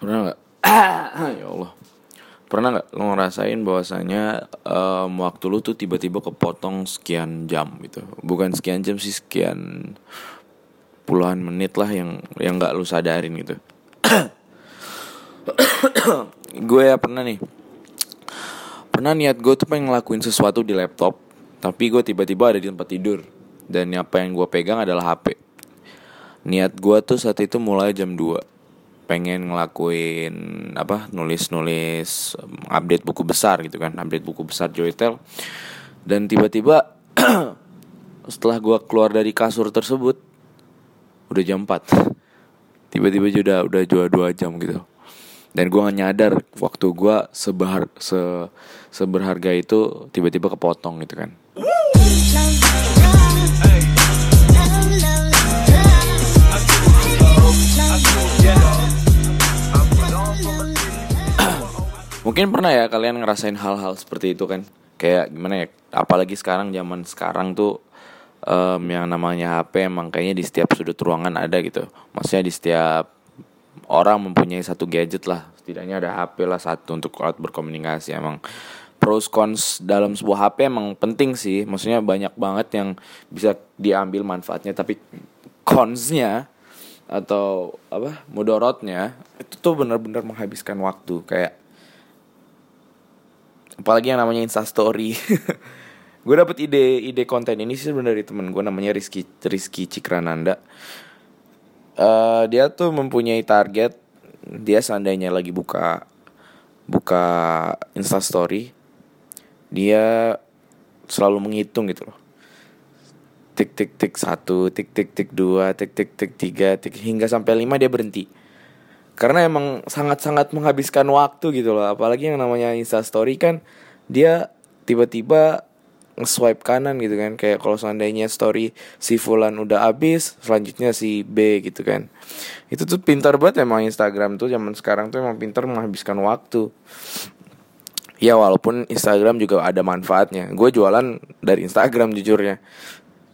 pernah nggak? Ya Allah. Pernah nggak lo ngerasain bahwasanya um, waktu lu tuh tiba-tiba kepotong sekian jam gitu? Bukan sekian jam sih sekian puluhan menit lah yang yang nggak lu sadarin gitu. Gue ya pernah nih. Pernah niat gue tuh pengen ngelakuin sesuatu di laptop tapi gue tiba-tiba ada di tempat tidur. Dan apa yang gue pegang adalah HP niat gue tuh saat itu mulai jam 2 pengen ngelakuin apa nulis-nulis update buku besar gitu kan update buku besar Joytel. Dan tiba-tiba setelah gue keluar dari kasur tersebut udah jam 4 tiba-tiba udah udah dua dua jam gitu. Dan gue gak nyadar waktu gue sebahar se seberharga itu tiba-tiba kepotong gitu kan Mungkin pernah ya kalian ngerasain hal-hal seperti itu kan? Kayak gimana ya? Apalagi sekarang zaman sekarang tuh um, Yang namanya HP emang kayaknya di setiap sudut ruangan ada gitu. Maksudnya di setiap orang mempunyai satu gadget lah. Setidaknya ada HP lah satu untuk alat berkomunikasi. Emang pros cons dalam sebuah HP emang penting sih. Maksudnya banyak banget yang bisa diambil manfaatnya. Tapi consnya atau apa mudorotnya itu tuh benar-benar menghabiskan waktu. Kayak apalagi yang namanya instastory gue dapet ide ide konten ini sih sebenarnya dari temen gue namanya Rizky Rizky Cikrananda. Uh, dia tuh mempunyai target dia seandainya lagi buka buka instastory dia selalu menghitung gitu loh. Tik tik tik satu tik tik tik dua tik tik tik tiga tik hingga sampai lima dia berhenti karena emang sangat-sangat menghabiskan waktu gitu loh. Apalagi yang namanya instastory kan dia tiba-tiba nge-swipe kanan gitu kan. Kayak kalau seandainya story si Fulan udah habis selanjutnya si B gitu kan. Itu tuh pintar banget emang Instagram tuh zaman sekarang tuh emang pintar menghabiskan waktu. Ya walaupun Instagram juga ada manfaatnya. Gue jualan dari Instagram jujurnya.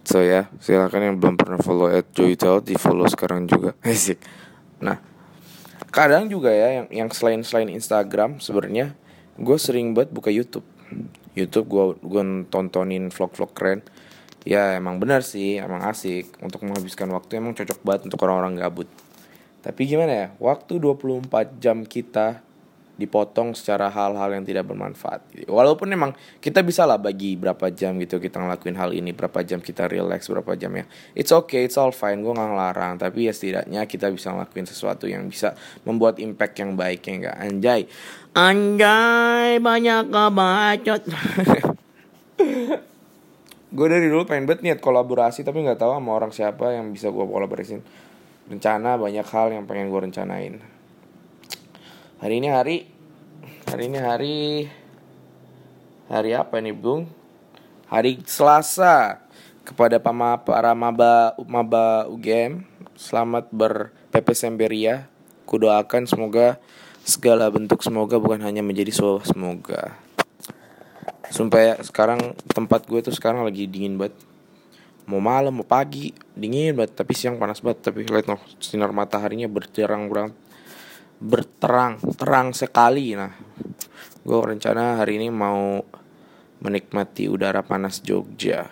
So ya silakan yang belum pernah follow at Joytel di follow sekarang juga. Asik. Nah kadang juga ya yang yang selain selain Instagram sebenarnya gue sering banget buka YouTube. YouTube gue gue tontonin vlog-vlog keren. Ya emang benar sih emang asik. Untuk menghabiskan waktu emang cocok banget untuk orang-orang gabut. Tapi gimana ya waktu 24 jam kita dipotong secara hal-hal yang tidak bermanfaat. Walaupun memang kita bisa lah bagi berapa jam gitu kita ngelakuin hal ini, berapa jam kita relax, berapa jam ya. It's okay, it's all fine, gue nggak ngelarang. Tapi ya setidaknya kita bisa ngelakuin sesuatu yang bisa membuat impact yang baik ya enggak. Anjay, anjay banyak kebacot. gue dari dulu pengen banget niat kolaborasi tapi nggak tahu sama orang siapa yang bisa gue kolaborasiin. Rencana banyak hal yang pengen gue rencanain Hari ini hari hari ini hari hari apa nih, Bung? Hari Selasa. Kepada para maba maba UGM, selamat ber PP Semberia. Kudoakan semoga segala bentuk semoga bukan hanya menjadi so semoga. Sumpah ya, sekarang tempat gue tuh sekarang lagi dingin banget. Mau malam, mau pagi, dingin banget. Tapi siang panas banget. Tapi lihat noh, sinar mataharinya berterang banget berterang terang sekali. Nah gue rencana hari ini mau menikmati udara panas Jogja.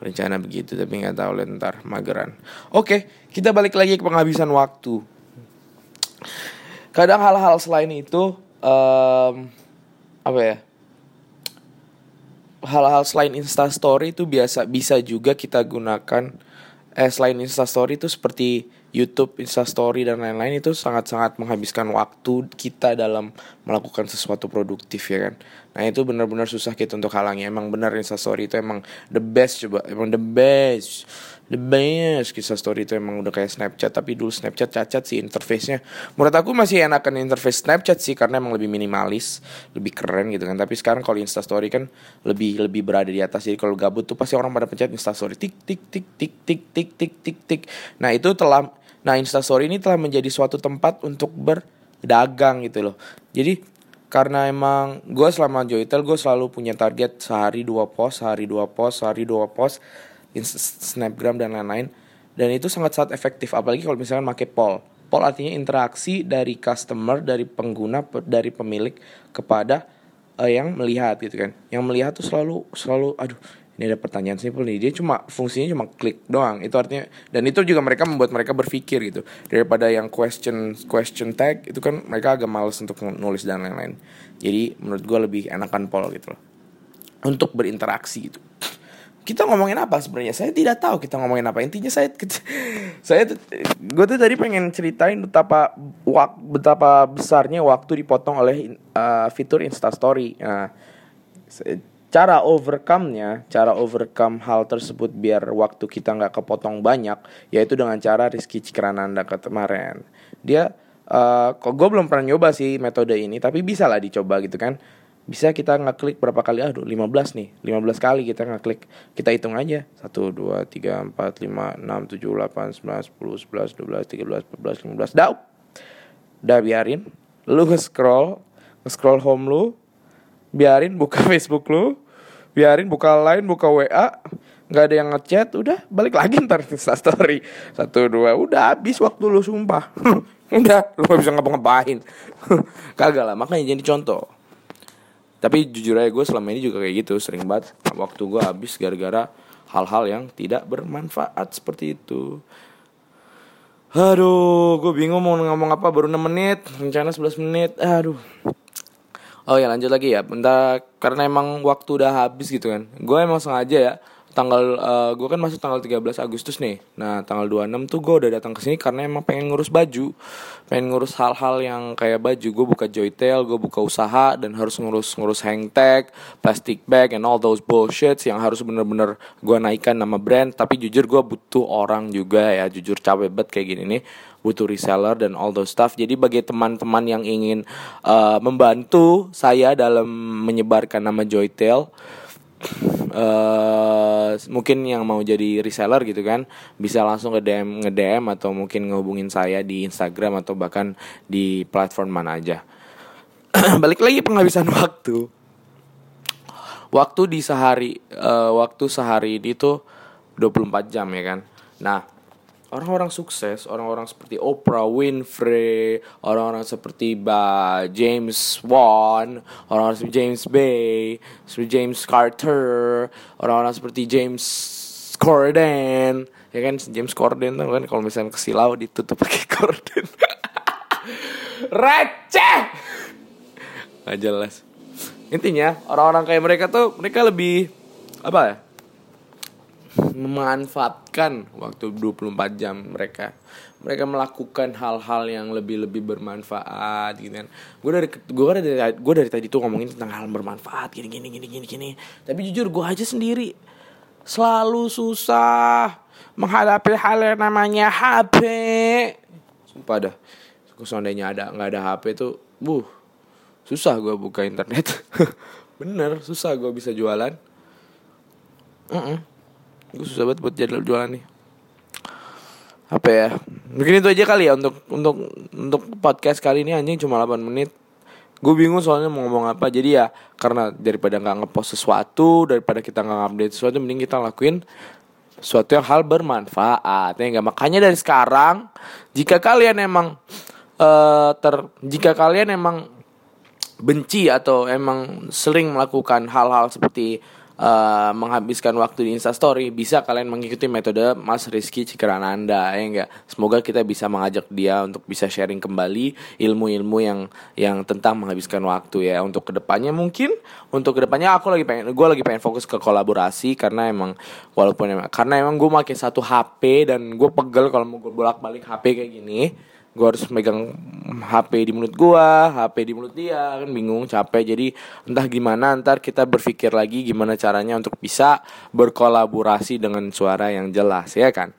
Rencana begitu tapi nggak tahu lentar mageran. Oke kita balik lagi ke penghabisan waktu. Kadang hal-hal selain itu um, apa ya? Hal-hal selain instastory itu biasa bisa juga kita gunakan eh selain instastory itu seperti YouTube, Instastory dan lain-lain itu sangat-sangat menghabiskan waktu kita dalam melakukan sesuatu produktif ya kan. Nah itu benar-benar susah kita untuk halangi. Emang benar Instastory itu emang the best coba, emang the best, the best. Instastory itu emang udah kayak Snapchat tapi dulu Snapchat cacat sih interface-nya. Menurut aku masih enakan interface Snapchat sih karena emang lebih minimalis, lebih keren gitu kan. Tapi sekarang kalau Instastory kan lebih lebih berada di atas. Jadi kalau gabut tuh pasti orang pada pencet Instastory tik tik tik tik tik tik tik tik tik. Nah itu telah Nah Instastory ini telah menjadi suatu tempat untuk berdagang gitu loh. Jadi karena emang gue selama Joytel gue selalu punya target sehari dua post, sehari dua post, sehari dua post, Snapgram dan lain-lain. Dan itu sangat sangat efektif apalagi kalau misalnya pakai poll. poll artinya interaksi dari customer dari pengguna dari pemilik kepada uh, yang melihat gitu kan yang melihat tuh selalu selalu aduh ini ada pertanyaan simpel nih. Dia cuma fungsinya cuma klik doang. Itu artinya dan itu juga mereka membuat mereka berpikir gitu. Daripada yang question question tag itu kan mereka agak males untuk nulis dan lain-lain. Jadi menurut gue lebih enakan poll gitu loh. Untuk berinteraksi gitu. Kita ngomongin apa sebenarnya? Saya tidak tahu kita ngomongin apa. Intinya saya saya gue tuh tadi pengen ceritain betapa wak, betapa besarnya waktu dipotong oleh uh, fitur Instastory nah cara overcome-nya cara overcome hal tersebut biar waktu kita nggak kepotong banyak yaitu dengan cara Rizky Cikrananda kemarin. Dia uh, kok gue belum pernah nyoba sih metode ini tapi bisa lah dicoba gitu kan. Bisa kita ngeklik berapa kali aduh 15 nih 15 kali kita ngeklik. Kita hitung aja 1 2 3 4 5 6 7 8 9 10 11 12 13 14 15 dah udah biarin lu nge-scroll nge-scroll home lu biarin buka Facebook lu. Biarin buka line buka WA nggak ada yang ngechat udah balik lagi ntar Insta story. Satu dua udah habis waktu lu sumpah. Udah lu gak bisa ngapa-ngapain. Kagak lah makanya jadi contoh. Tapi jujur aja gue selama ini juga kayak gitu sering banget. Waktu gue habis gara-gara hal-hal yang tidak bermanfaat seperti itu. Aduh, gue bingung mau ngomong apa baru 6 menit, rencana 11 menit. Aduh. Oh ya lanjut lagi ya. Bentar karena emang waktu udah habis gitu kan. Gue emang sengaja ya tanggal uh, eh, gue kan masuk tanggal 13 Agustus nih. Nah, tanggal 26 tuh gue udah datang ke sini karena emang pengen ngurus baju. Pengen ngurus hal-hal yang kayak baju. Gue buka Joytel, gue buka usaha dan harus ngurus-ngurus hang tag, plastic bag and all those bullshit yang harus bener-bener gue naikkan nama brand. Tapi jujur gue butuh orang juga ya. Jujur capek banget kayak gini nih butuh reseller dan all those stuff. Jadi bagi teman-teman yang ingin uh, membantu saya dalam menyebarkan nama Joytel uh, mungkin yang mau jadi reseller gitu kan bisa langsung ke DM nge DM atau mungkin ngehubungin saya di Instagram atau bahkan di platform mana aja. Balik lagi penghabisan waktu. Waktu di sehari uh, waktu sehari itu 24 jam ya kan. Nah orang-orang sukses, orang-orang seperti Oprah Winfrey, orang-orang seperti ba James Wan, orang-orang seperti James Bay, seperti James Carter, orang-orang seperti James Corden, ya kan James Corden tuh kan kalau misalnya ke silau ditutup pakai Corden. Receh. Gak jelas. Intinya orang-orang kayak mereka tuh mereka lebih apa ya? Memanfaatkan waktu 24 jam mereka. Mereka melakukan hal-hal yang lebih-lebih bermanfaat gitu kan. Gue dari gue dari gue dari tadi tuh ngomongin tentang hal bermanfaat gini gini gini gini gini. Tapi jujur gue aja sendiri selalu susah menghadapi hal yang namanya HP sumpah dah seandainya ada nggak ada HP tuh buh susah gue buka internet. Bener susah gue bisa jualan. Mm -mm gue susah banget buat jadwal jualan nih. Apa ya? Mungkin itu aja kali ya untuk untuk untuk podcast kali ini. Anjing cuma 8 menit. Gue bingung soalnya mau ngomong apa. Jadi ya karena daripada nggak ngepost sesuatu daripada kita nggak update sesuatu mending kita lakuin sesuatu yang hal bermanfaat ya enggak makanya dari sekarang jika kalian emang uh, ter jika kalian emang benci atau emang sering melakukan hal-hal seperti uh, menghabiskan waktu di Instastory bisa kalian mengikuti metode Mas Rizky Cikrananda ya enggak? Semoga kita bisa mengajak dia untuk bisa sharing kembali ilmu-ilmu yang yang tentang menghabiskan waktu ya. Untuk ke depannya mungkin untuk ke depannya aku lagi pengen gue lagi pengen fokus ke kolaborasi karena emang walaupun emang karena emang gue pakai satu HP dan gue pegel kalau mau gue bolak balik HP kayak gini gue harus megang HP di mulut gue, HP di mulut dia kan bingung capek. Jadi entah gimana ntar kita berpikir lagi gimana caranya untuk bisa berkolaborasi dengan suara yang jelas ya kan?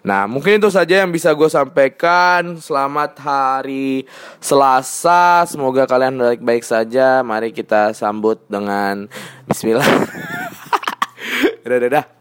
Nah mungkin itu saja yang bisa gue sampaikan. Selamat hari Selasa. Semoga kalian baik-baik saja. Mari kita sambut dengan Bismillah. Dadah dadah